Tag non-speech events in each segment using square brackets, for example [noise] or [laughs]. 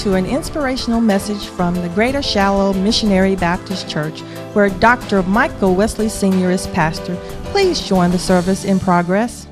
to an inspirational message from the Greater Shiloh Missionary Baptist Church, where Dr. Michael Wesley Sr. is pastor. Please join the service in progress.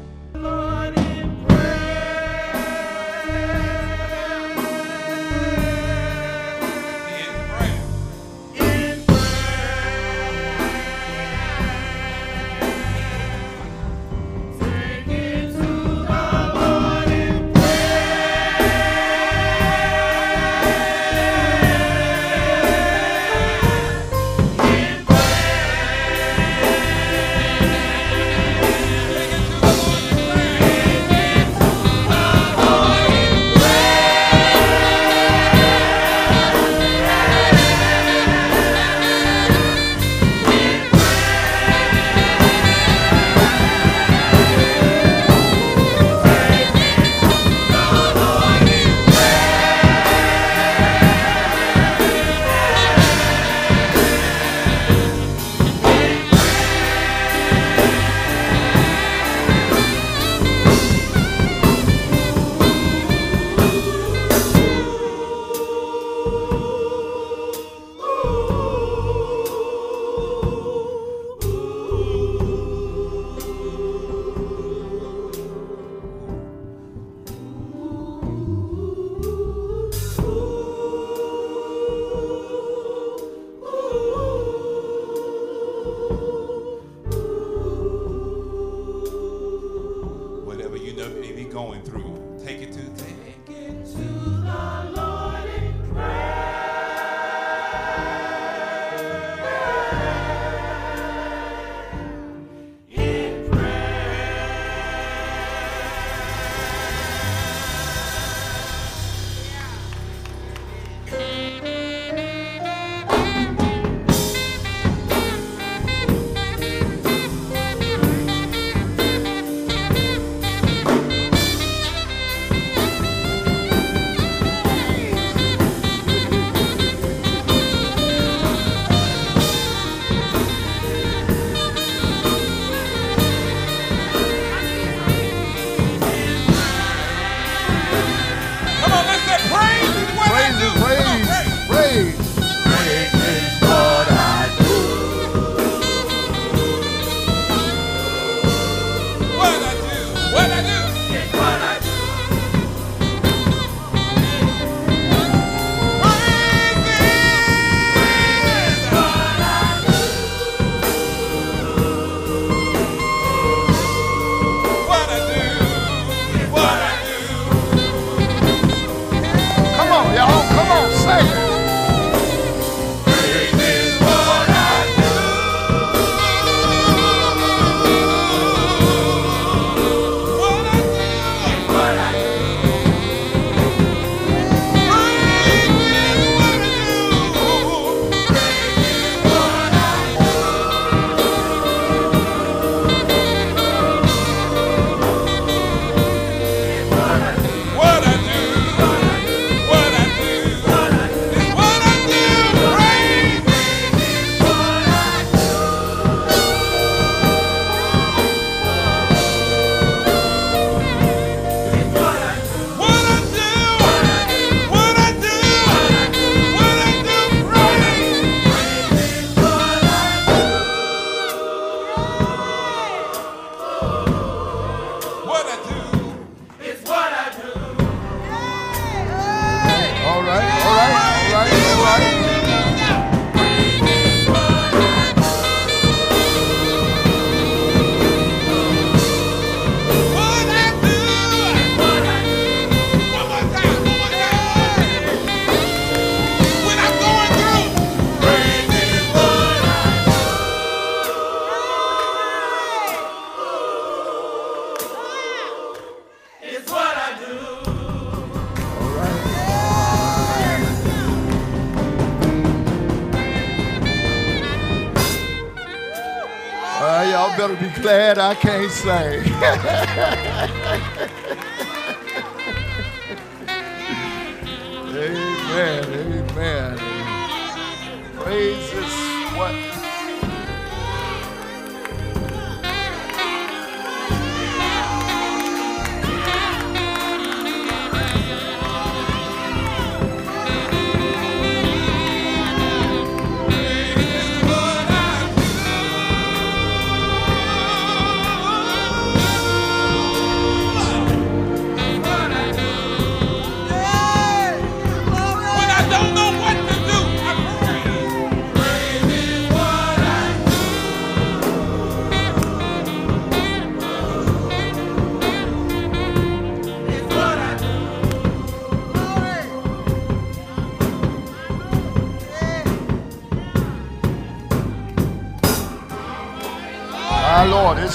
I can't say. [laughs]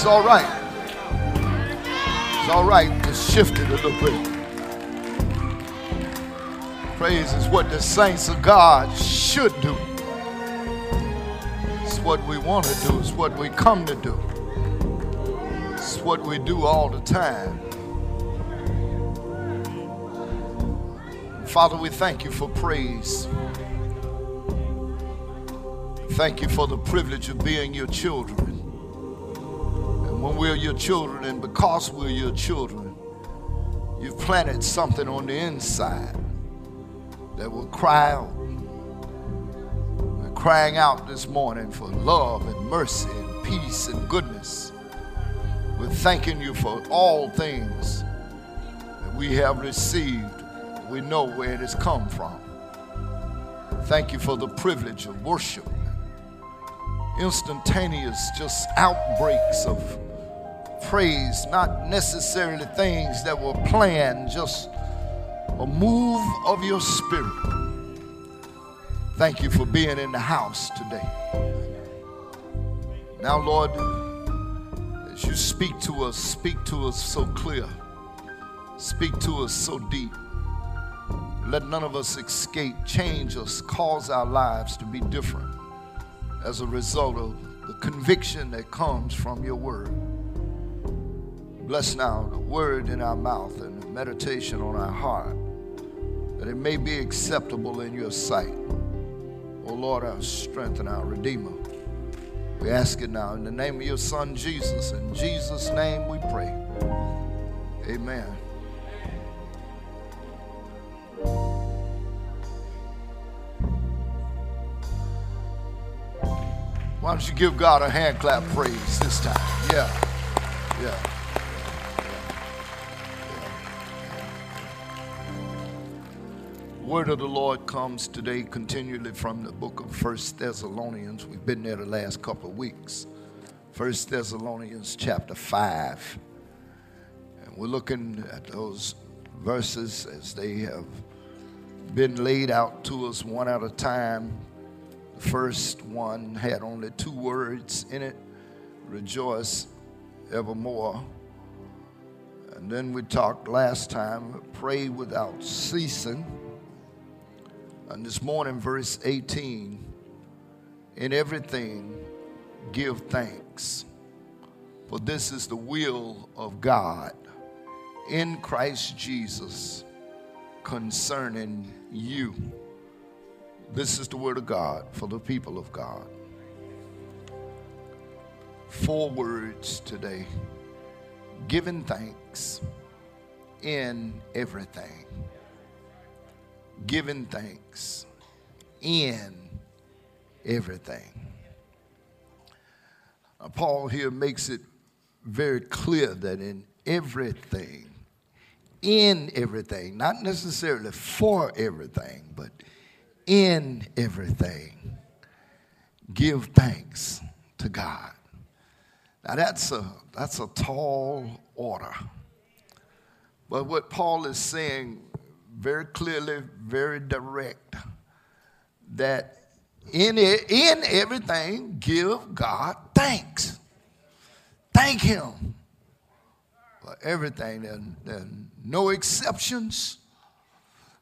It's all right. It's all right to shifted a little bit. Praise is what the saints of God should do. It's what we want to do. It's what we come to do. It's what we do all the time. Father, we thank you for praise. Thank you for the privilege of being your children. We're your children, and because we're your children, you've planted something on the inside that will cry out. We're crying out this morning for love and mercy and peace and goodness. We're thanking you for all things that we have received. We know where it has come from. Thank you for the privilege of worship. Instantaneous, just outbreaks of praise, not necessarily things that were planned, just a move of your spirit. Thank you for being in the house today. Now, Lord, as you speak to us, speak to us so clear, speak to us so deep. Let none of us escape, change us, cause our lives to be different as a result of the conviction that comes from your word. Bless now the word in our mouth and the meditation on our heart, that it may be acceptable in your sight. O Lord, our strength and our Redeemer. We ask it now in the name of your Son, Jesus. In Jesus' name we pray. Amen. Why don't you give God a hand clap praise this time? Yeah. Yeah. Word of the Lord comes today continually from the book of First Thessalonians. We've been there the last couple of weeks. First Thessalonians chapter 5. And we're looking at those verses as they have been laid out to us one at a time. The first one had only two words in it rejoice evermore. And then we talked last time pray without ceasing. And this morning, verse 18 in everything, give thanks, for this is the will of God in Christ Jesus concerning you. This is the word of God for the people of God. Four words today giving thanks in everything. Giving thanks in everything. Paul here makes it very clear that in everything, in everything, not necessarily for everything, but in everything, give thanks to God. Now that's a that's a tall order. But what Paul is saying very clearly, very direct, that in it, in everything, give God thanks. Thank Him for everything. There, there are no exceptions.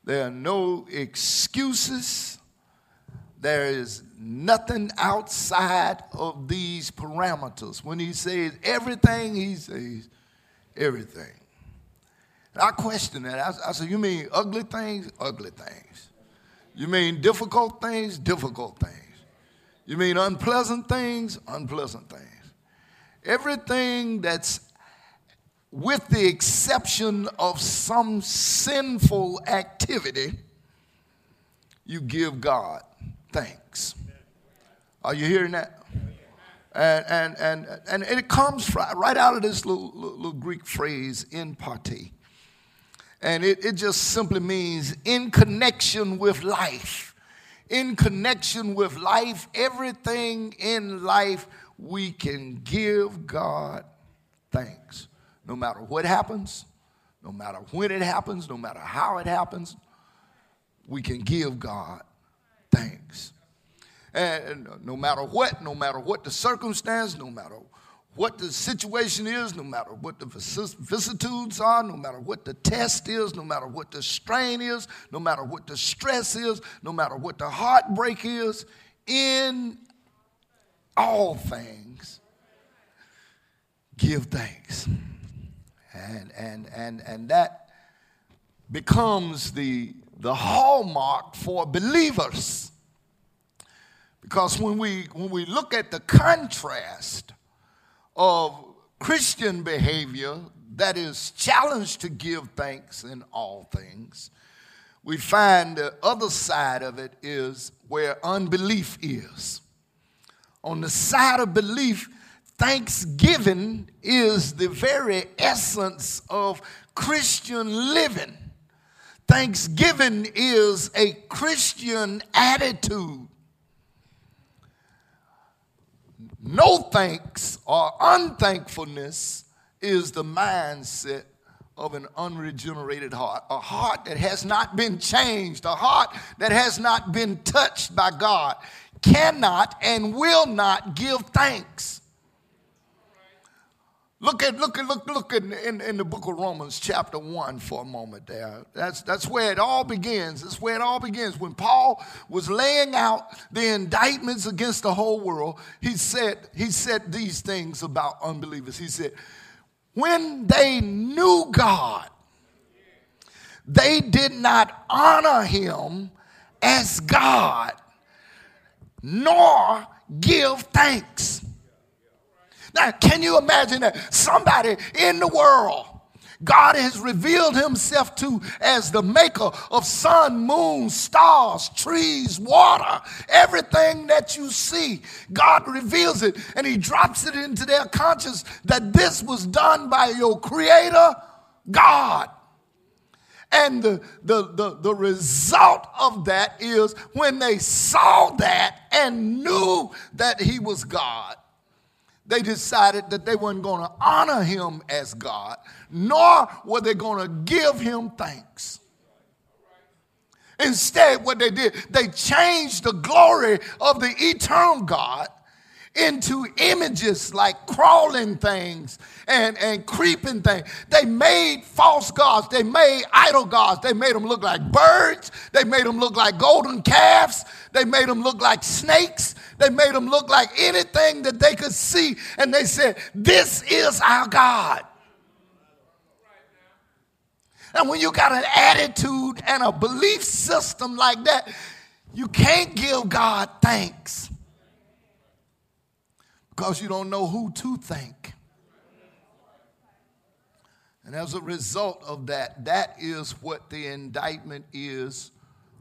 There are no excuses. There is nothing outside of these parameters. When he says everything, he says everything. And I question that. I, I said, You mean ugly things? Ugly things. You mean difficult things? Difficult things. You mean unpleasant things? Unpleasant things. Everything that's with the exception of some sinful activity, you give God thanks. Are you hearing that? And, and, and, and it comes right out of this little, little Greek phrase, en panti. And it, it just simply means in connection with life. In connection with life, everything in life, we can give God thanks. No matter what happens, no matter when it happens, no matter how it happens, we can give God thanks. And no matter what, no matter what the circumstance, no matter what the situation is, no matter what the vicissitudes are, no matter what the test is, no matter what the strain is, no matter what the stress is, no matter what the heartbreak is, in all things, give thanks. And, and, and, and that becomes the, the hallmark for believers. Because when we, when we look at the contrast of Christian behavior that is challenged to give thanks in all things, we find the other side of it is where unbelief is. On the side of belief, thanksgiving is the very essence of Christian living. Thanksgiving is a Christian attitude. No thanks or unthankfulness is the mindset of an unregenerated heart, a heart that has not been changed, a heart that has not been touched by God, cannot and will not give thanks. Look at look at look look in, in, in the book of Romans, chapter one, for a moment there. That's that's where it all begins. That's where it all begins. When Paul was laying out the indictments against the whole world, he said, he said these things about unbelievers. He said, when they knew God, they did not honor him as God, nor give thanks. Now, can you imagine that somebody in the world God has revealed himself to as the maker of sun, moon, stars, trees, water, everything that you see. God reveals it and he drops it into their conscience that this was done by your creator, God. And the, the, the, the result of that is when they saw that and knew that he was God, they decided that they weren't going to honor him as God, nor were they going to give him thanks. Instead, what they did, they changed the glory of the eternal God into images like crawling things and, and creeping things. They made false gods. They made idol gods. They made them look like birds. They made them look like golden calves. They made them look like snakes. They made them look like anything that they could see. And they said, This is our God. And when you got an attitude and a belief system like that, you can't give God thanks because you don't know who to thank. And as a result of that, that is what the indictment is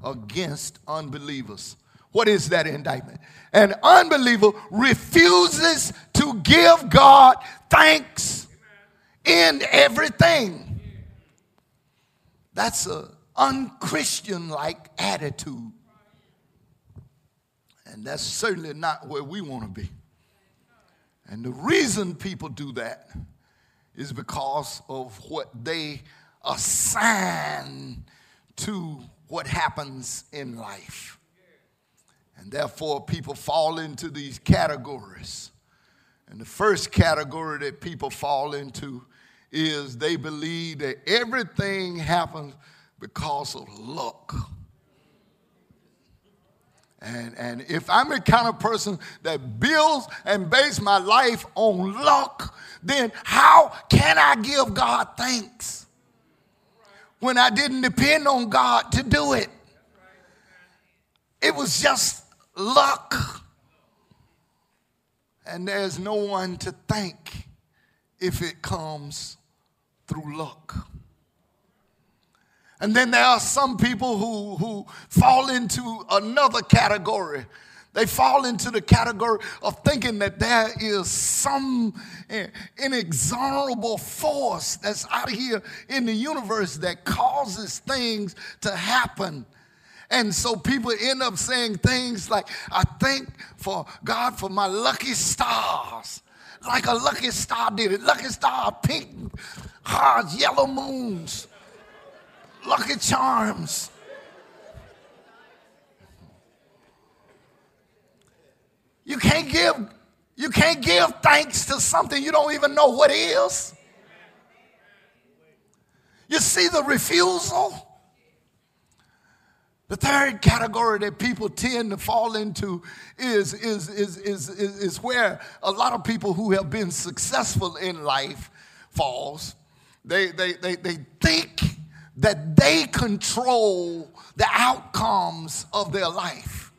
against unbelievers. What is that indictment? An unbeliever refuses to give God thanks in everything. That's an unchristian like attitude. And that's certainly not where we want to be. And the reason people do that is because of what they assign to what happens in life. And therefore, people fall into these categories. And the first category that people fall into is they believe that everything happens because of luck. And, and if I'm the kind of person that builds and base my life on luck, then how can I give God thanks when I didn't depend on God to do it? It was just luck. And there's no one to thank if it comes through luck. And then there are some people who, who fall into another category. They fall into the category of thinking that there is some eh, inexorable force that's out here in the universe that causes things to happen. And so people end up saying things like, I thank for God for my lucky stars. Like a lucky star did it. Lucky star, pink hearts, yellow moons, lucky charms. You can't give You can't give thanks to something you don't even know what is. You see the refusal? The third category that people tend to fall into is, is, is, is, is, is where a lot of people who have been successful in life falls. They, they, they, they think that they control the outcomes of their life.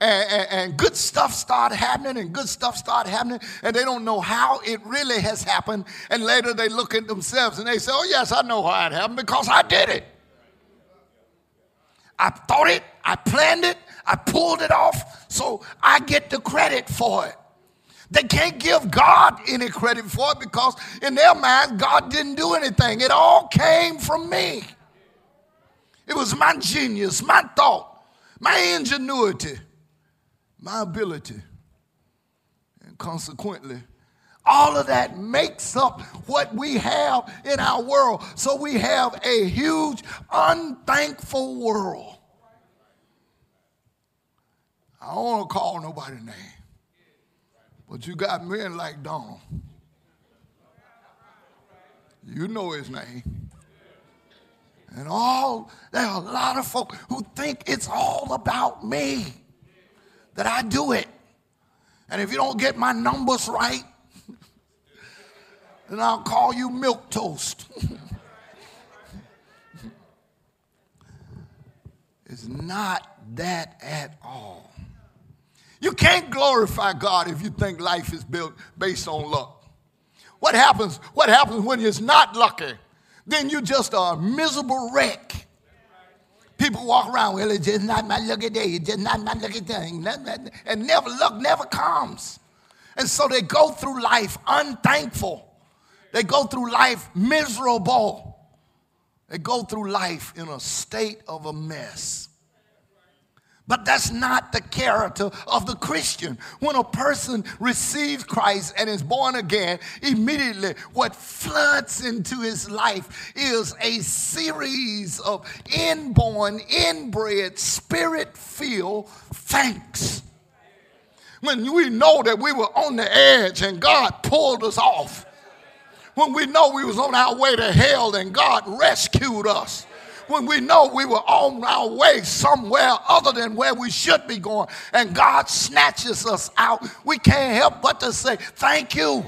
And, and, and, good stuff start happening and good stuff start happening and they don't know how it really has happened and later they look at themselves and they say oh yes i know how it happened because i did it I thought it, I planned it, I pulled it off, so I get the credit for it. They can't give God any credit for it because in their mind, God didn't do anything. It all came from me. It was my genius, my thought, my ingenuity, my ability. And consequently, all of that makes up what we have in our world. So we have a huge, unthankful world. I don't want to call nobody name, but you got men like Donald. You know his name. And all, there are a lot of folk who think it's all about me, that I do it. And if you don't get my numbers right, then I'll call you milk toast. [laughs] it's not that at all. You can't glorify God if you think life is built based on luck. What happens? What happens when it's not lucky? Then you're just a miserable wreck. People walk around, well, it's just not my lucky day, it's just not my lucky thing. And never luck never comes. And so they go through life unthankful. They go through life miserable. They go through life in a state of a mess. But that's not the character of the Christian. When a person receives Christ and is born again, immediately what floods into his life is a series of inborn, inbred, spirit filled thanks. When we know that we were on the edge and God pulled us off when we know we was on our way to hell and God rescued us when we know we were on our way somewhere other than where we should be going and God snatches us out, we can't help but to say, Thank you.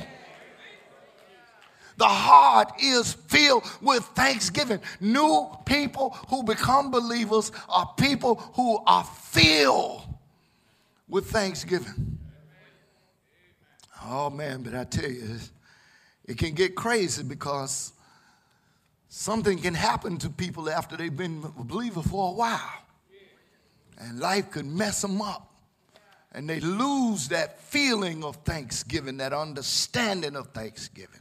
The heart is filled with thanksgiving. New people who become believers are people who are filled with thanksgiving. Oh man, but I tell you, it can get crazy because something can happen to people after they've been a believer for a while. And life could mess them up. And they lose that feeling of thanksgiving, that understanding of thanksgiving.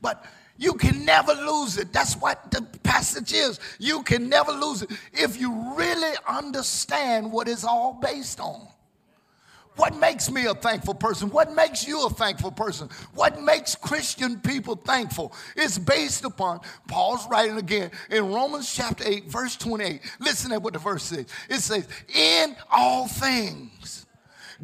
But you can never lose it. That's what the passage is. You can never lose it if you really understand what it's all based on. What makes me a thankful person? What makes you a thankful person? What makes Christian people thankful? It's based upon Paul's writing again in Romans chapter 8, verse 28. Listen to what the verse says. It says, In all things,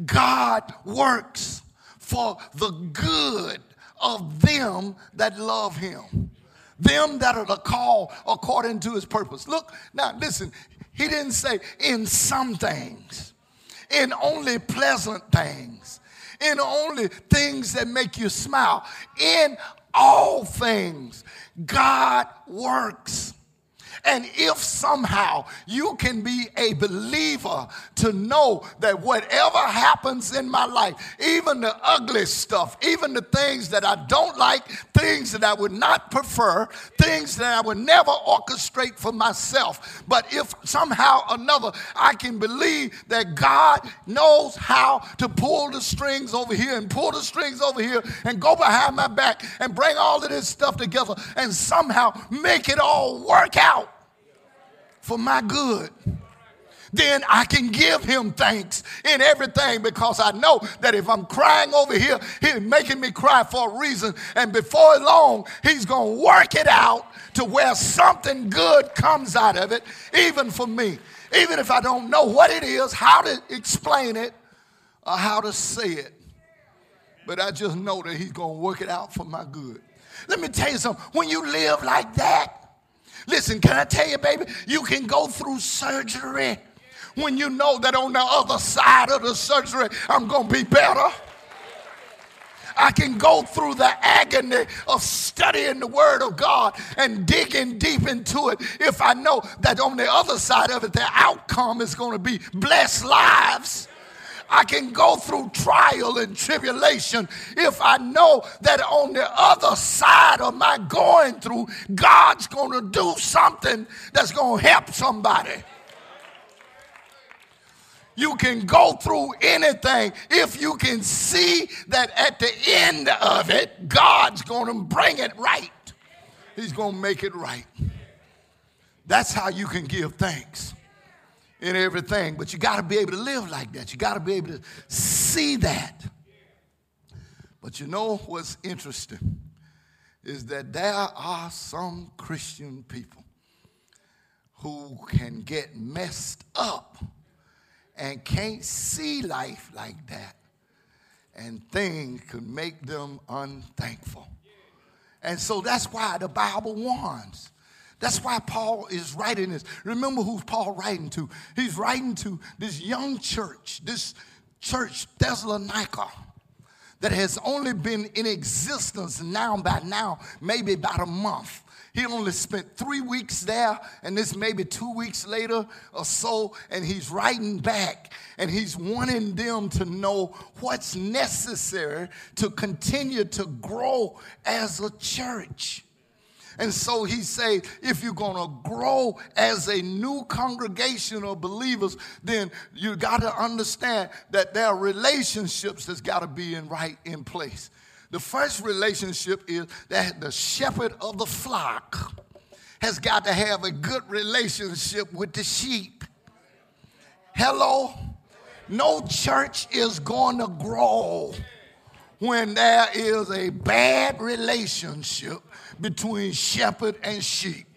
God works for the good of them that love him. Them that are the call according to his purpose. Look, now listen, he didn't say in some things in only pleasant things, in only things that make you smile. In all things, God works and if somehow you can be a believer to know that whatever happens in my life, even the ugly stuff, even the things that I don't like, things that I would not prefer, things that I would never orchestrate for myself, but if somehow another I can believe that God knows how to pull the strings over here and pull the strings over here and go behind my back and bring all of this stuff together and somehow make it all work out for my good then I can give him thanks in everything because I know that if I'm crying over here, he's making me cry for a reason. And before long, he's going to work it out to where something good comes out of it, even for me. Even if I don't know what it is, how to explain it, or how to say it. but I just know that He's going to work it out for my good. Let me tell you something. When you live like that, listen, can I tell you, baby, you can go through surgery when you know that on the other side of the surgery, I'm going to be better. I can go through the agony of studying the Word of God and digging deep into it if I know that on the other side of it, the outcome is going to be blessed lives. I can go through trial and tribulation if I know that on the other side of my going through, God's going to do something that's going to help somebody. You can go through anything if you can see that at the end of it, God's going to bring it right. He's going to make it right. That's how you can give thanks in everything. But you got to be able to live like that. You got to be able to see that. But you know what's interesting is that there are some Christian people who can get messed up and can't see life like that. And things could make them unthankful. And so that's why the Bible warns. That's why Paul is writing this. Remember who Paul writing to? He's writing to this young church, this church Thessalonica, that has only been in existence now by now, maybe about a month. He only spent three weeks there, and this maybe two weeks later or so, and he's writing back and he's wanting them to know what's necessary to continue to grow as a church. And so he say, if you're going to grow as a new congregation of believers, then you got to understand that there are relationships that's got to be in right in place. The first relationship is that the shepherd of the flock has got to have a good relationship with the sheep. Hello? No church is going to grow when there is a bad relationship between shepherd and sheep.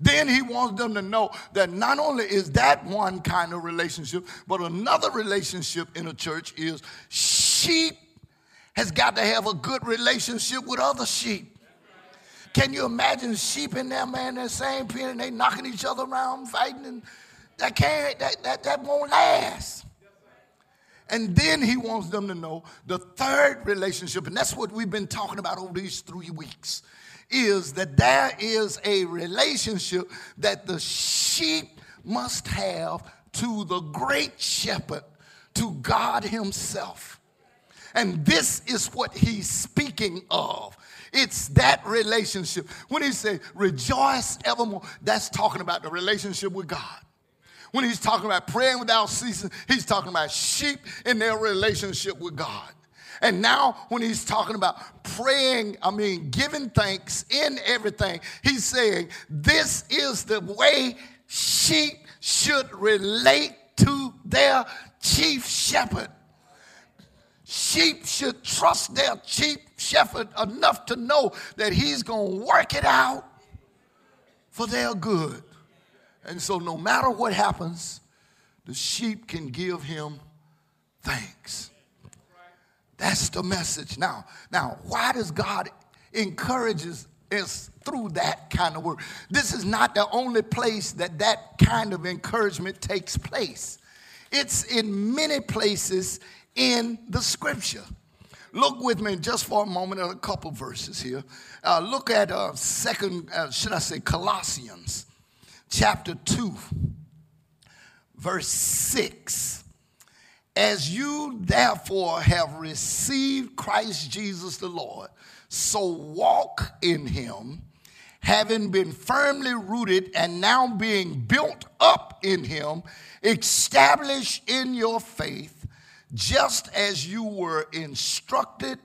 Then he wants them to know that not only is that one kind of relationship, but another relationship in a church is sheep has got to have a good relationship with other sheep. Can you imagine sheep in there, man, that same pen and they knocking each other around, fighting, and that can't, that, that, that won't last. And then he wants them to know the third relationship, and that's what we've been talking about over these three weeks, is that there is a relationship that the sheep must have to the great shepherd, to God Himself. And this is what he's speaking of. It's that relationship. When he says rejoice evermore, that's talking about the relationship with God. When he's talking about praying without ceasing, he's talking about sheep in their relationship with God. And now, when he's talking about praying, I mean, giving thanks in everything, he's saying this is the way sheep should relate to their chief shepherd. Sheep should trust their chief shepherd enough to know that he's going to work it out for their good. And so, no matter what happens, the sheep can give him thanks. That's the message. Now, now, why does God encourages us through that kind of work? This is not the only place that that kind of encouragement takes place. It's in many places in the scripture. Look with me just for a moment at a couple verses here. Uh, look at uh, second, uh, should I say, Colossians chapter 2, verse 6. As you therefore have received Christ Jesus the Lord, so walk in him, having been firmly rooted and now being built up in him, established in your faith just as you were instructed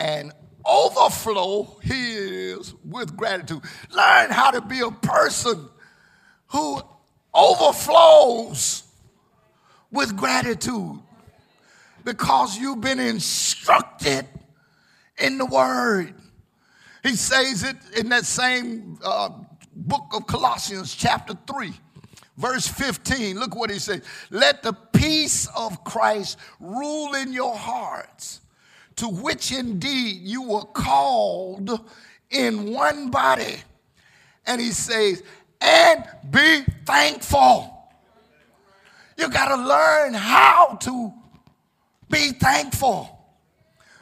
and overflow his with gratitude. Learn how to be a person who overflows with gratitude because you've been instructed in the word. He says it in that same uh, book of Colossians, chapter 3, Verse 15, look what he says. Let the peace of Christ rule in your hearts, to which indeed you were called in one body. And he says, and be thankful. You got to learn how to be thankful.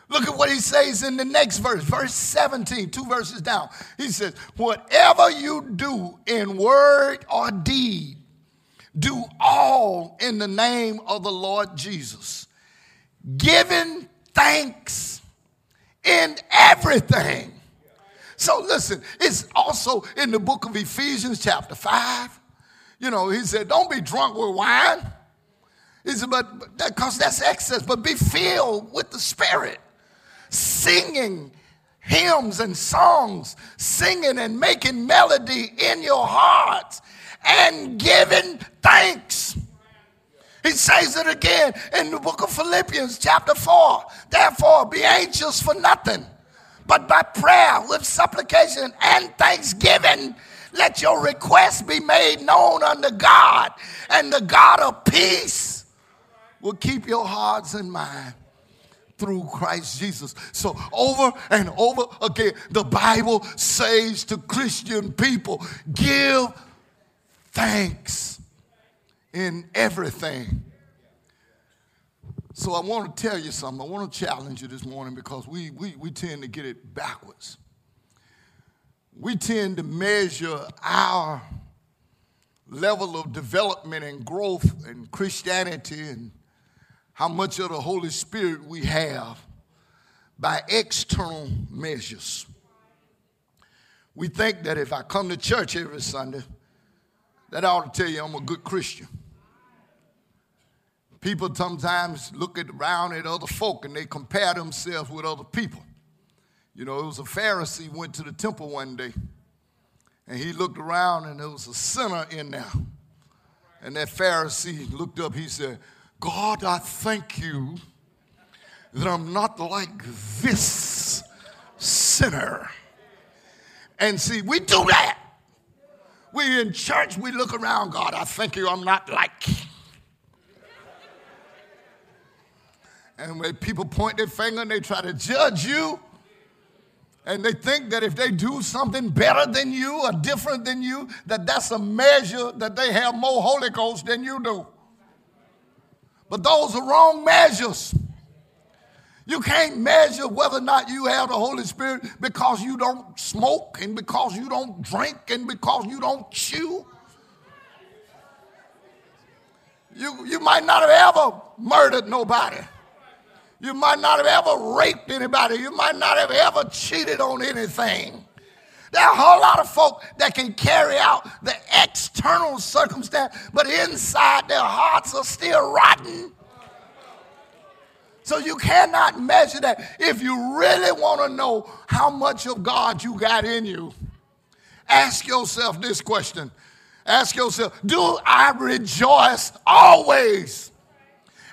Look at what he says in the next verse, verse 17, two verses down. He says, Whatever you do in word or deed, do all in the name of the Lord Jesus, giving thanks in everything. So listen, it's also in the book of Ephesians, chapter 5. You know, he said, Don't be drunk with wine. He said, But because that's excess, but be filled with the Spirit singing hymns and songs, singing and making melody in your hearts and giving thanks. He says it again in the book of Philippians, chapter 4. Therefore, be anxious for nothing, but by prayer with supplication and thanksgiving, let your requests be made known unto God, and the God of peace will keep your hearts and mind through Christ Jesus. So, over and over again, the Bible says to Christian people, give thanks in everything. So, I want to tell you something. I want to challenge you this morning because we, we, we tend to get it backwards. We tend to measure our level of development and growth in Christianity and how much of the Holy Spirit we have by external measures. We think that if I come to church every Sunday, that I ought to tell you I'm a good Christian. People sometimes look around at other folk and they compare themselves with other people. You know, it was a Pharisee went to the temple one day and he looked around and there was a sinner in there. And that Pharisee looked up, he said, God, I thank you that I'm not like this sinner. And see, we do that. We in church, we look around, God, I thank you I'm not like. And when people point their finger and they try to judge you, and they think that if they do something better than you or different than you, that that's a measure that they have more Holy Ghost than you do. But those are wrong measures. You can't measure whether or not you have the Holy Spirit because you don't smoke and because you don't drink and because you don't chew. You, you might not have ever murdered nobody. You might not have ever raped anybody. You might not have ever cheated on anything. There are a whole lot of folk that can carry out the external circumstance, but inside their hearts are still rotten. So you cannot measure that. If you really want to know how much of God you got in you, ask yourself this question. Ask yourself, do I rejoice always?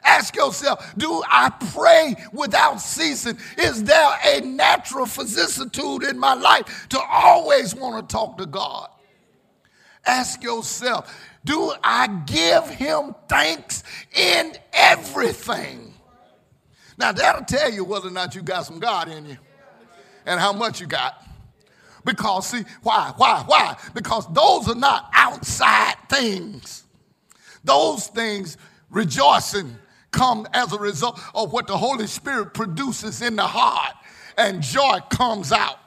Ask yourself, do I pray without ceasing? Is there a natural vicissitude in my life to always want to talk to God? Ask yourself, do I give him thanks in everything? Now, that'll tell you whether or not you got some God in you and how much you got. Because, see, why? Why? Why? Because those are not outside things. Those things, rejoicing, come as a result of what the Holy Spirit produces in the heart, and joy comes out.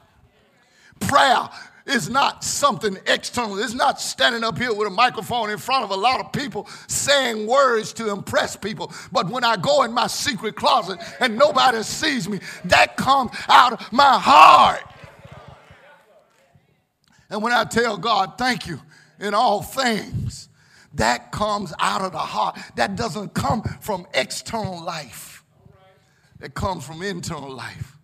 Prayer is not something external. It's not standing up here with a microphone in front of a lot of people saying words to impress people. But when I go in my secret closet and nobody sees me, that comes out of my heart. And when I tell God, thank you in all things, that comes out of the heart. That doesn't come from external life. It comes from internal life.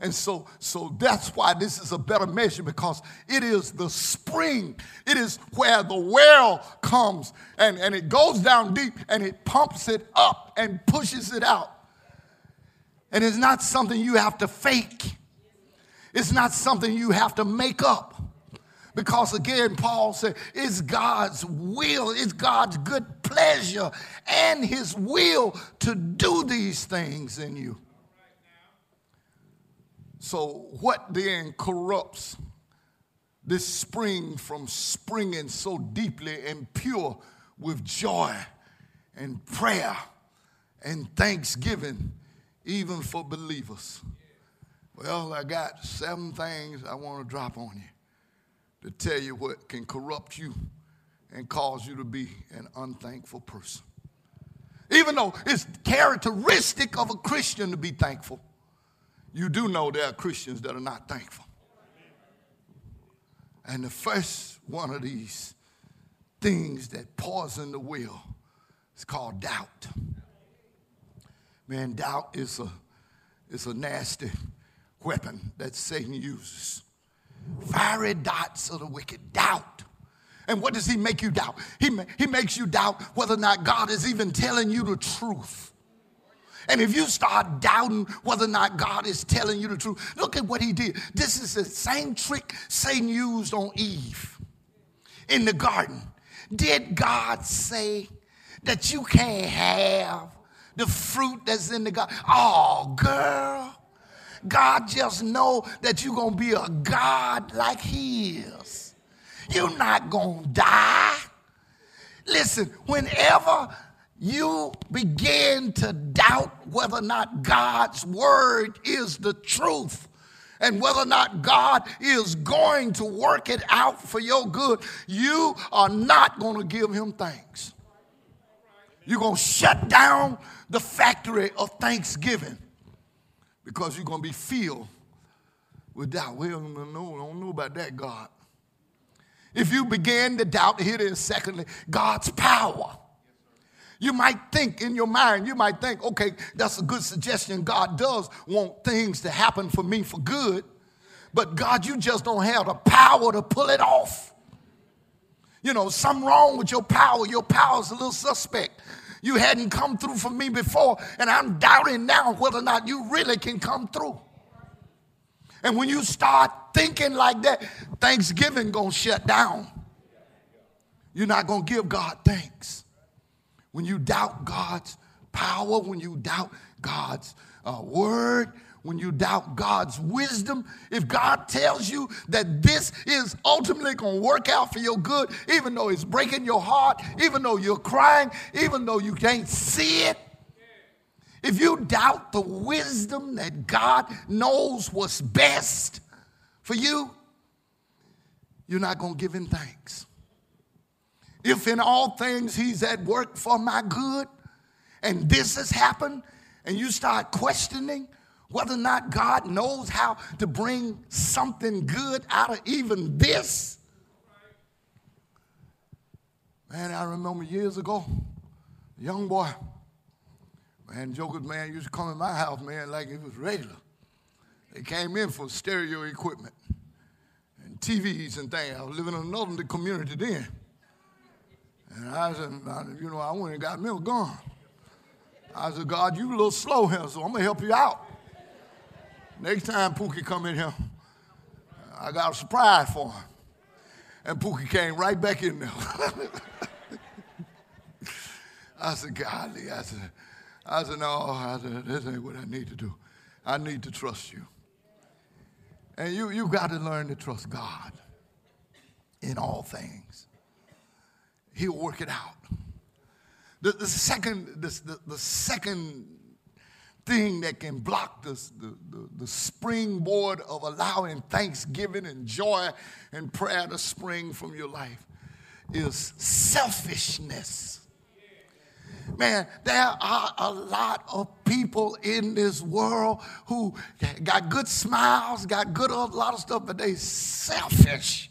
And so, so that's why this is a better measure because it is the spring. It is where the well comes and, and it goes down deep and it pumps it up and pushes it out. And it's not something you have to fake, it's not something you have to make up Because again, Paul said, it's God's will, it's God's good pleasure and his will to do these things in you. So, what then corrupts this spring from springing so deeply and pure with joy and prayer and thanksgiving, even for believers? Well, I got seven things I want to drop on you to tell you what can corrupt you and cause you to be an unthankful person. Even though it's characteristic of a Christian to be thankful, you do know there are Christians that are not thankful. And the first one of these things that poison the will is called doubt. Man, doubt is a, is a nasty weapon that Satan uses. Fiery dots of the wicked, doubt. And what does he make you doubt? He, he makes you doubt whether or not God is even telling you the truth. And if you start doubting whether or not God is telling you the truth, look at what he did. This is the same trick Satan used on Eve in the garden. Did God say that you can't have the fruit that's in the garden? Oh, girl. God just know that you're going to be a God like he is. You're not going to die. Listen, whenever you begin to doubt whether or not God's word is the truth and whether or not God is going to work it out for your good, you are not going to give him thanks. You're going to shut down the factory of thanksgiving because you're going to be filled with doubt. We don't know, don't know about that, God. If you begin to doubt, here it is, secondly, God's power. You might think in your mind, you might think, okay, that's a good suggestion. God does want things to happen for me for good. But God, you just don't have the power to pull it off. You know, something wrong with your power. Your power's a little suspect. You hadn't come through for me before, and I'm doubting now whether or not you really can come through. And when you start thinking like that, Thanksgiving gonna shut down. You're not gonna give God thanks. When you doubt God's power, when you doubt God's uh, word, when you doubt God's wisdom, if God tells you that this is ultimately going to work out for your good, even though it's breaking your heart, even though you're crying, even though you can't see it, if you doubt the wisdom that God knows what's best for you, you're not going to give him thanks. If in all things he's at work for my good, and this has happened, and you start questioning whether or not God knows how to bring something good out of even this. Man, I remember years ago, young boy, man, jokers, man, used to come in my house, man, like it was regular. They came in for stereo equipment and TVs and things. I was living in another community then. And I said, you know, I went and got me a gun. I said, God, you a little slow here, so I'm going to help you out. Next time Pookie come in here, I got a surprise for him. And Pookie came right back in there. [laughs] I said, Golly, I said, I said, no, I said, this ain't what I need to do. I need to trust you. And you, you got to learn to trust God in all things. He'll work it out. The, the second, the, the, the second thing that can block the, the, the springboard of allowing thanksgiving and joy and prayer to spring from your life is selfishness. Man, there are a lot of people in this world who got good smiles, got good a lot of stuff, but they selfish.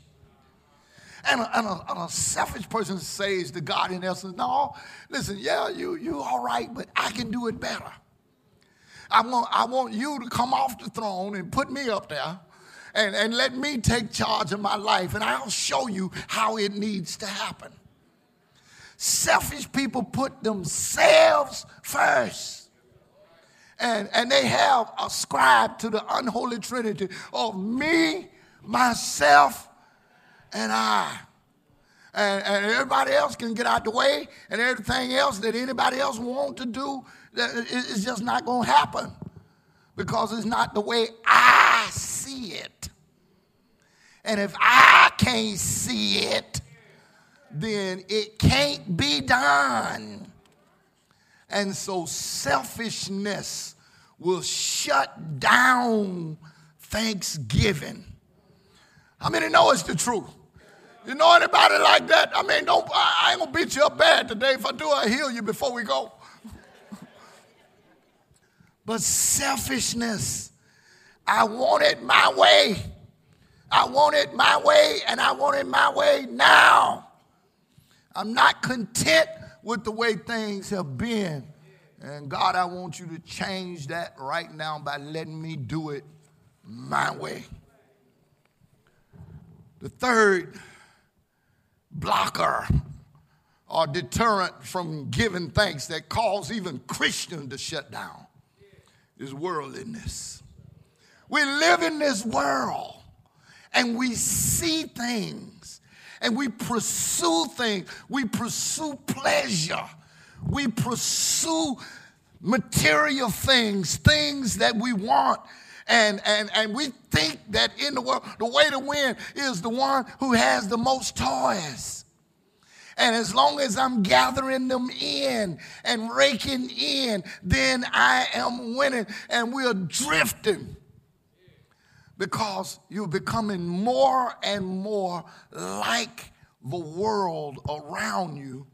And a, and, a, and a, selfish person says to God in essence, no, listen, yeah, you, you all right, but I can do it better. I want, I want you to come off the throne and put me up there and, and let me take charge of my life, and I'll show you how it needs to happen. Selfish people put themselves first. And, and they have ascribed to the unholy trinity of me, myself, and I. And, and everybody else can get out the way, and everything else that anybody else want to do, it's just not going to happen because it's not the way I see it. And if I can't see it, then it can't be done. And so selfishness will shut down thanksgiving. How many know it's the truth? You know anybody like that? I mean, don't I I ain't gonna beat you up bad today. If I do, I heal you before we go. But selfishness, I want it my way. I want it my way, and I want it my way now. I'm not content with the way things have been. And God, I want you to change that right now by letting me do it my way. The third blocker or deterrent from giving thanks that cause even Christians to shut down is worldliness. We live in this world and we see things and we pursue things. We pursue pleasure. We pursue material things, things that we want. And, and, and we think that in the world, the way to win is the one who has the most toys. And as long as I'm gathering them in and raking in, then I am winning. And we're drifting because you're becoming more and more like the world around you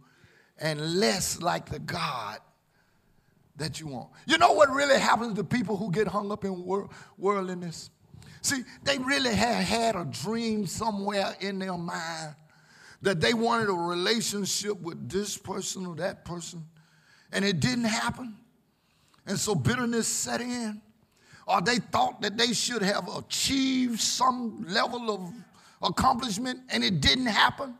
and less like the God that you want. You know what really happens to people who get hung up in wor- worldliness? See, they really have had a dream somewhere in their mind that they wanted a relationship with this person or that person, and it didn't happen. And so bitterness set in. Or they thought that they should have achieved some level of accomplishment and it didn't happen.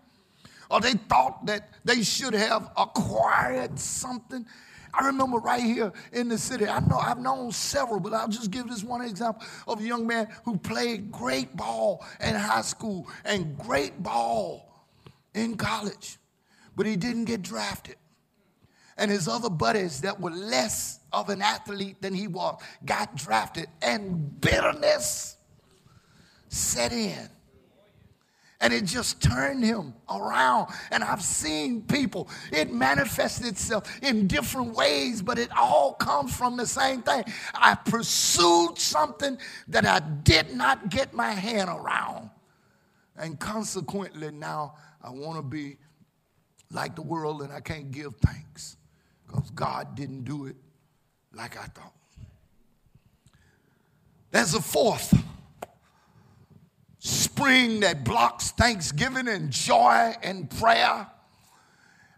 Or they thought that they should have acquired something. I remember right here in the city, I know I've known several, but I'll just give this one example of a young man who played great ball in high school and great ball in college, but he didn't get drafted and his other buddies that were less of an athlete than he was got drafted, and bitterness set in. And it just turned him around. And I've seen people, it manifested itself in different ways, but it all comes from the same thing. I pursued something that I did not get my hand around. And consequently, now I want to be like the world and I can't give thanks because God didn't do it like I thought. There's a fourth spring that blocks thanksgiving and joy and prayer,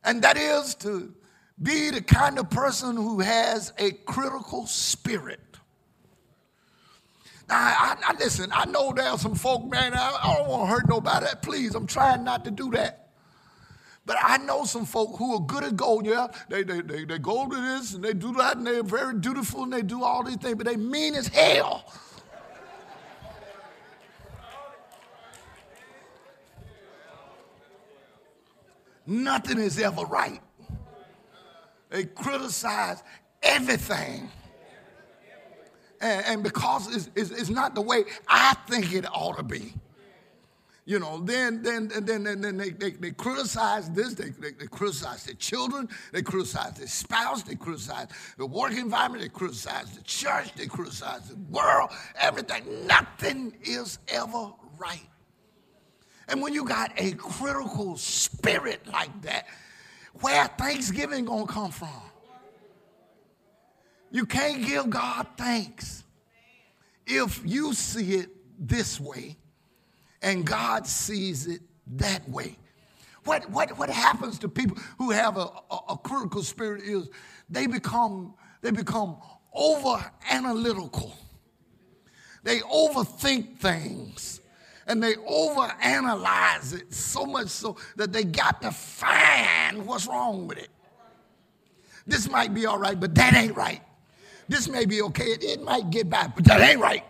and that is to be the kind of person who has a critical spirit. I, I listen, I know there are some folk, man, I, I don't want to hurt nobody. Please, I'm trying not to do that. But I know some folk who are good at gold, yeah. They, they, they, they go to this and they do that and they're very dutiful and they do all these things, but they mean as hell. Nothing is ever right. They criticize everything. And, and because it's, it's, it's not the way I think it ought to be you know, then then then then, then they, they, they criticize this, they, they, they criticize their children, they criticize their spouse, they criticize the work environment, they criticize the church, they criticize the world, everything. Nothing is ever right. And when you got a critical spirit like that, where Thanksgiving gonna come from? You can't give God thanks if you see it this way and God sees it that way. What, what, what happens to people who have a, a, a critical spirit is they become, they become over analytical. They overthink things and they overanalyze it so much so that they got to find what's wrong with it. This might be all right, but that ain't right. This may be okay, it, it might get by, but that ain't right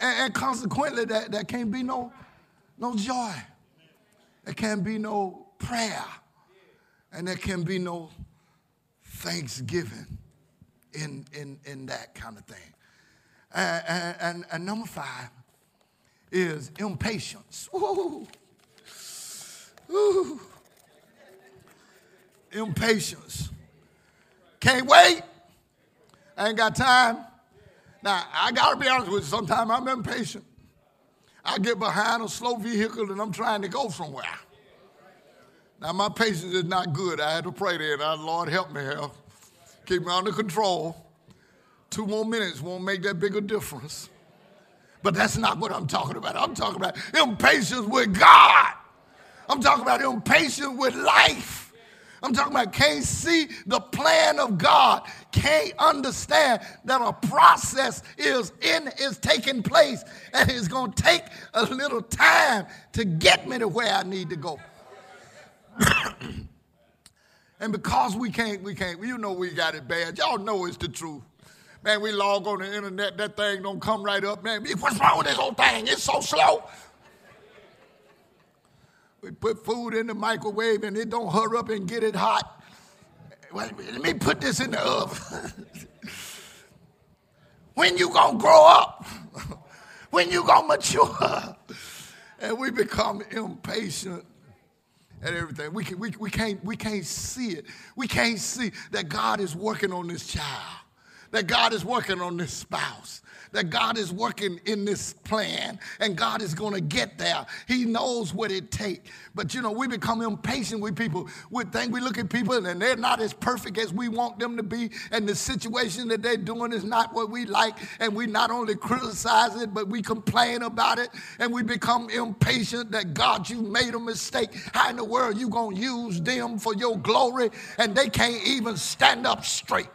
and, and consequently, that, that can't be no, no joy. There can't be no prayer. And there can be no thanksgiving in, in, in that kind of thing. And, and, and, and number five is impatience. Ooh. Ooh. Impatience. Can't wait. I ain't got time. Now, I got to be honest with you, sometimes I'm impatient. I get behind a slow vehicle and I'm trying to go somewhere. Now, my patience is not good. I had to pray there. Now, Lord, help me here. Keep me under control. Two more minutes won't make that big a difference. But that's not what I'm talking about. I'm talking about impatience with God. I'm talking about impatience with life. I'm talking about can't see the plan of God, can't understand that a process is in is taking place and it's going to take a little time to get me to where I need to go. [coughs] and because we can't, we can't, you know we got it bad. Y'all know it's the truth. Man, we log on the internet, that thing don't come right up. Man, what's wrong with this whole thing? It's so slow. We put food in the microwave and it don't hurry up and get it hot. Well, let me put this in the oven. [laughs] when you gonna grow up? [laughs] when you gonna mature? [laughs] and we become impatient at everything. We, can, we, we, can't, we can't see it. We can't see that God is working on this child, that God is working on this spouse, that God is working in this plan and God is going to get there. He knows what it takes. But you know, we become impatient with people. We think we look at people and they're not as perfect as we want them to be, and the situation that they're doing is not what we like, and we not only criticize it, but we complain about it, and we become impatient that God, you made a mistake. How in the world you gonna use them for your glory, and they can't even stand up straight?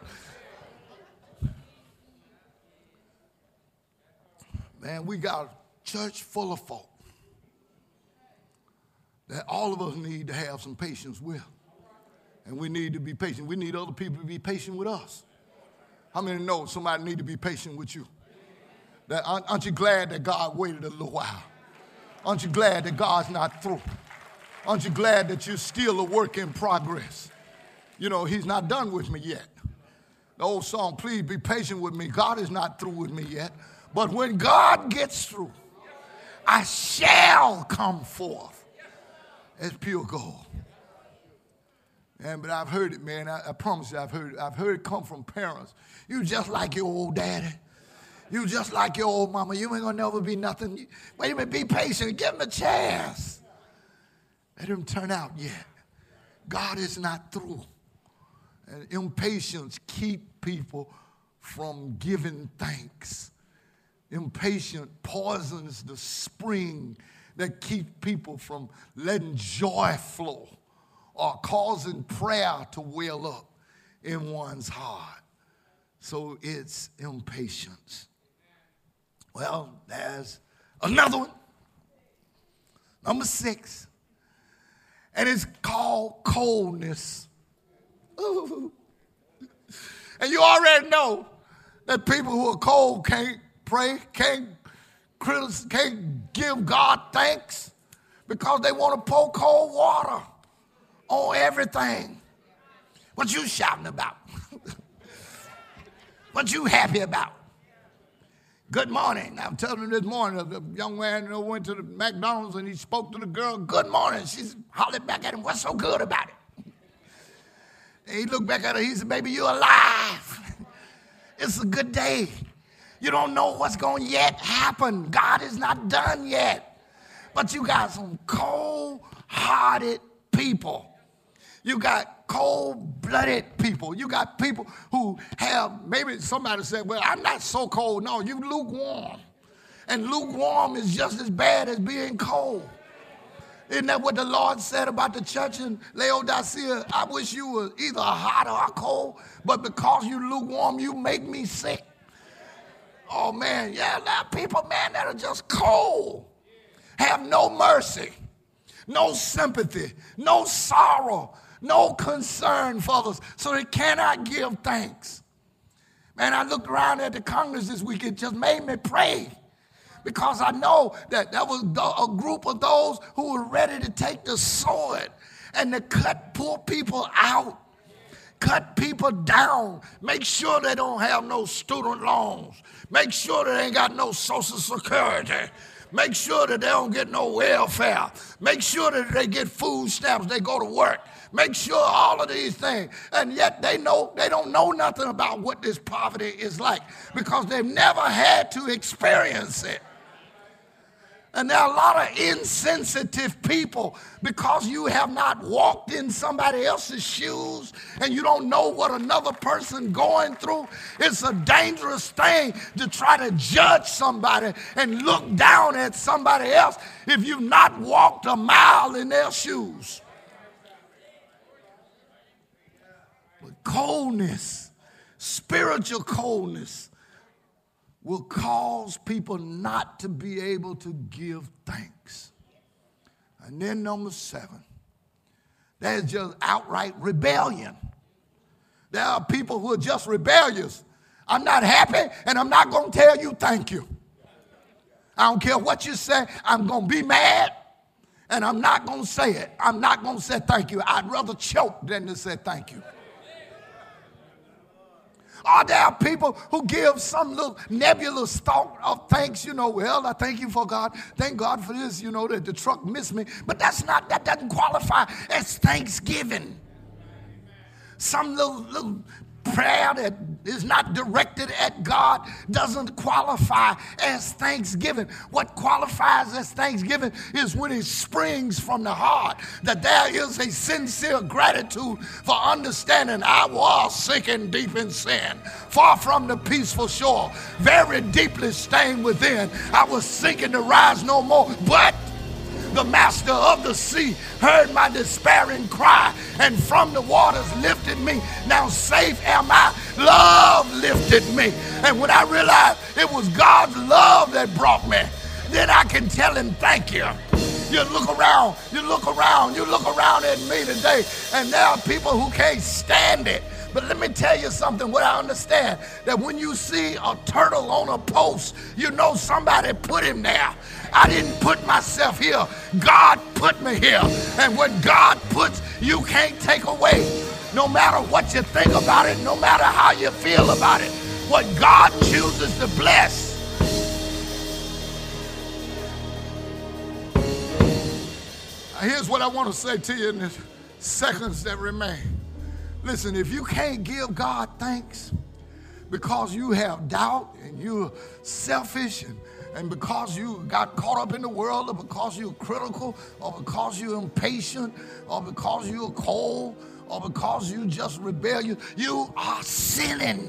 Man, we got a church full of folk that all of us need to have some patience with. And we need to be patient. We need other people to be patient with us. How many know somebody need to be patient with you? That, aren't you glad that God waited a little while? Aren't you glad that God's not through? Aren't you glad that you're still a work in progress? You know, He's not done with me yet. The old song, please be patient with me. God is not through with me yet. But when God gets through, I shall come forth as pure gold. And but I've heard it, man. I, I, promise you, I've heard it. I've heard it come from parents. You just like your old daddy. You just like your old mama. You ain't gonna never be nothing. Wait a minute, be patient. Give him a chance. Let him turn out yet. God is not through. And impatience keep people from giving thanks impatient poisons the spring that keeps people from letting joy flow or causing prayer to well up in one's heart. So it's impatience. Well, there's another one. Number six. And it's called coldness. Ooh. [laughs] And you already know that people who are cold can't pray, can't, can't give God thanks because they want to pour cold water on everything. What you shouting about? [laughs] what you happy about? Good morning. I'm telling you this morning, the young man went to the McDonald's and he spoke to the girl, good morning. She hollered back at him, what's so good about it? And he looked back at her, he said, baby, you're alive. [laughs] it's a good day. You don't know what's going to yet happen. God is not done yet. But you got some cold hearted people. You got cold blooded people. You got people who have, maybe somebody said, Well, I'm not so cold. No, you lukewarm. And lukewarm is just as bad as being cold. Isn't that what the Lord said about the church in Laodicea? I wish you were either hot or cold, but because you lukewarm, you make me sick. Oh man, yeah, lot people, man, that are just cold, have no mercy, no sympathy, no sorrow, no concern for others, so they cannot give thanks. Man, I looked around at the Congress this week, it just made me pray. Because I know that that was a group of those who were ready to take the sword and to cut poor people out cut people down. Make sure they don't have no student loans. Make sure they ain't got no social security. Make sure that they don't get no welfare. Make sure that they get food stamps, they go to work. Make sure all of these things. And yet they know they don't know nothing about what this poverty is like because they've never had to experience it. And there are a lot of insensitive people because you have not walked in somebody else's shoes and you don't know what another person going through. It's a dangerous thing to try to judge somebody and look down at somebody else if you've not walked a mile in their shoes. But coldness, spiritual coldness, will cause people not to be able to give thanks. And then, number seven, there's just outright rebellion. There are people who are just rebellious. I'm not happy, and I'm not going to tell you thank you. I don't care what you say, I'm going to be mad, and I'm not going to say it. I'm not going to say thank you. I'd rather choke than to say thank you. Are there people who give some little nebulous thought of thanks? You know, well, I thank you for God. Thank God for this, you know, that the truck missed me. But that's not, that doesn't qualify as thanksgiving. Some little, little prayer that is not directed at God doesn't qualify as thanksgiving. What qualifies as thanksgiving is when it springs from the heart, that there is a sincere gratitude for understanding I was sinking deep in sin, far from the peaceful shore, very deeply stained within. I was sinking to rise no more, but the master of the sea heard my despairing cry and from the waters lifted me. Now safe am I. Love lifted me. And when I realized it was God's love that brought me, then I can tell him thank you. You look around, you look around, you look around at me today, and there are people who can't stand it. But let me tell you something, what I understand that when you see a turtle on a post, you know somebody put him there. I didn't put myself here. God put me here. And what God puts, you can't take away. No matter what you think about it, no matter how you feel about it. What God chooses to bless. Here's what I want to say to you in the seconds that remain. Listen, if you can't give God thanks because you have doubt and you're selfish and and because you got caught up in the world, or because you're critical, or because you're impatient, or because you're cold, or because you just rebellious, you are sinning.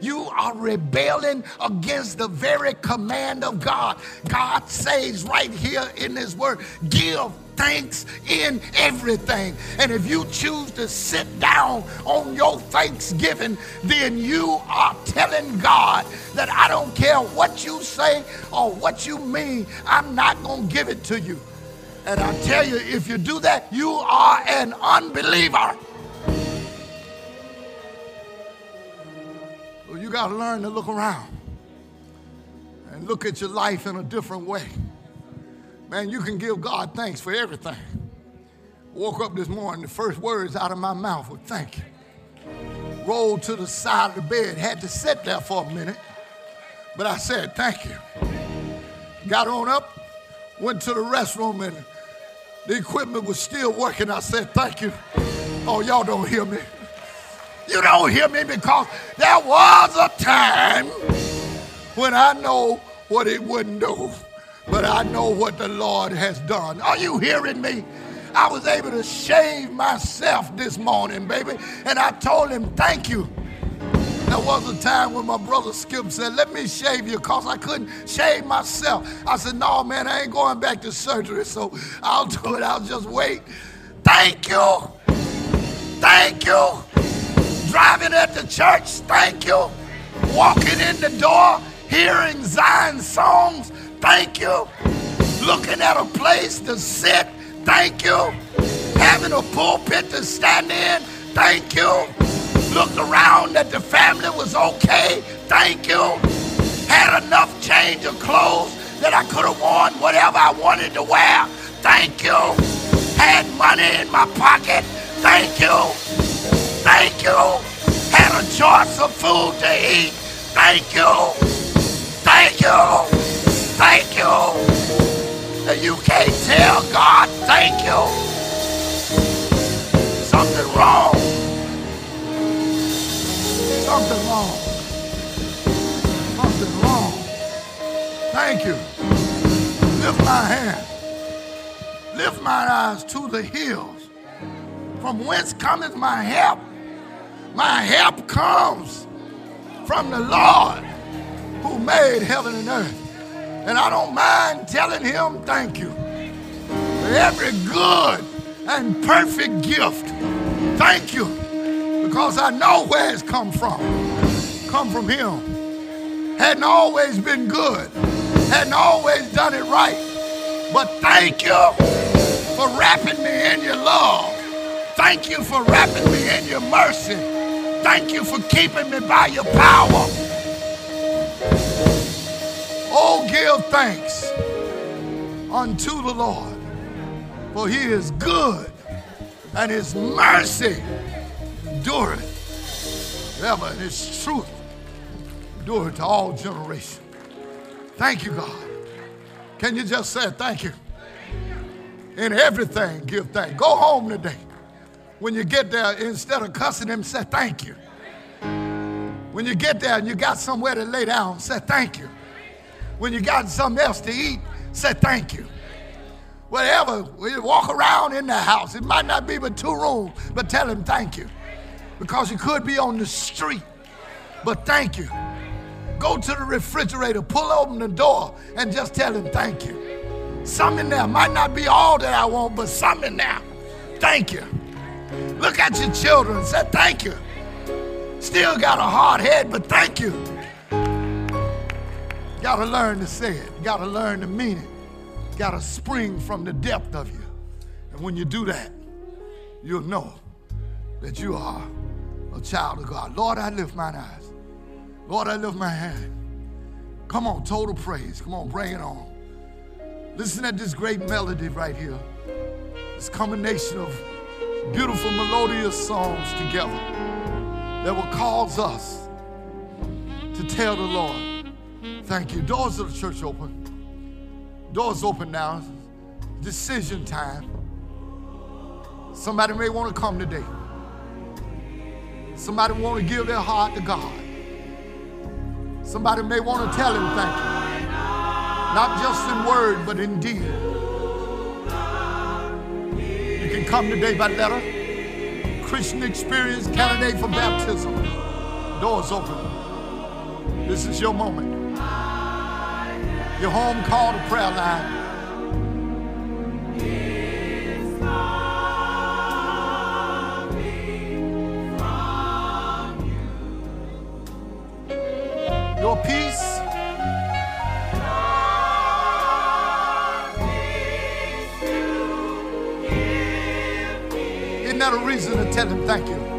You are rebelling against the very command of God. God says right here in His Word, give thanks in everything. And if you choose to sit down on your thanksgiving, then you are telling God that I don't care what you say or what you mean, I'm not going to give it to you. And I tell you, if you do that, you are an unbeliever. You got to learn to look around and look at your life in a different way. Man, you can give God thanks for everything. Woke up this morning, the first words out of my mouth were thank you. Rolled to the side of the bed, had to sit there for a minute, but I said thank you. Got on up, went to the restroom, and the equipment was still working. I said thank you. Oh, y'all don't hear me. You don't hear me because there was a time when I know what it wouldn't do but I know what the Lord has done. Are you hearing me? I was able to shave myself this morning, baby, and I told him, Thank you. There was a time when my brother Skip said, Let me shave you because I couldn't shave myself. I said, No, man, I ain't going back to surgery, so I'll do it. I'll just wait. Thank you. Thank you. Driving at the church, thank you. Walking in the door, hearing Zion songs, Thank you. Looking at a place to sit. Thank you. Having a pulpit to stand in. Thank you. Looked around that the family was okay. Thank you. Had enough change of clothes that I could have worn whatever I wanted to wear. Thank you. Had money in my pocket. Thank you. Thank you. Had a choice of food to eat. Thank you. Thank you. Thank you. And you can't tell God thank you. Something wrong. Something wrong. Something wrong. Thank you. Lift my hand. Lift my eyes to the hills. From whence cometh my help? My help comes from the Lord who made heaven and earth. And I don't mind telling him thank you for every good and perfect gift. Thank you because I know where it's come from. Come from him. Hadn't always been good, hadn't always done it right. But thank you for wrapping me in your love. Thank you for wrapping me in your mercy. Thank you for keeping me by your power. Oh, give thanks unto the Lord, for he is good, and his mercy endureth ever, and his truth endureth to all generations. Thank you, God. Can you just say thank you? In everything, give thanks. Go home today. When you get there, instead of cussing him, say thank you. When you get there and you got somewhere to lay down, say thank you. When you got something else to eat, say thank you. Whatever, you walk around in the house, it might not be but two rooms, but tell him thank you. Because you could be on the street, but thank you. Go to the refrigerator, pull open the door, and just tell him thank you. Something in there might not be all that I want, but something in there. Thank you. Look at your children, say thank you. Still got a hard head, but thank you. Got to learn to say it. Got to learn to mean it. Got to spring from the depth of you. And when you do that, you'll know that you are a child of God. Lord, I lift mine eyes. Lord, I lift my hand. Come on, total praise. Come on, bring it on. Listen at this great melody right here. This combination of beautiful melodious songs together that will cause us to tell the Lord, thank you. Doors of the church open. Doors open now. Decision time. Somebody may want to come today. Somebody want to give their heart to God. Somebody may want to tell him thank you. Not just in word, but in deed. Come today by letter. Christian experience candidate for baptism. Doors open. This is your moment. Your home call to prayer line. Your peace. That a reason to tell him thank you?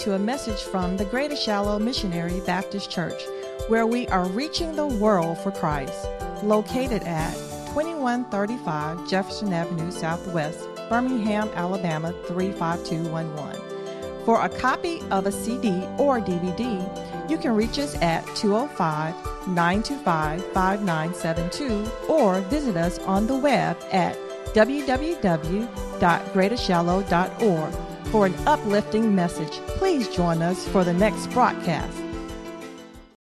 To a message from the Greater Shiloh Missionary Baptist Church, where we are reaching the world for Christ, located at 2135 Jefferson Avenue Southwest, Birmingham, Alabama 35211. For a copy of a CD or DVD, you can reach us at 205 925 5972 or visit us on the web at www.greatershiloh.org for an uplifting message. Please join us for the next broadcast.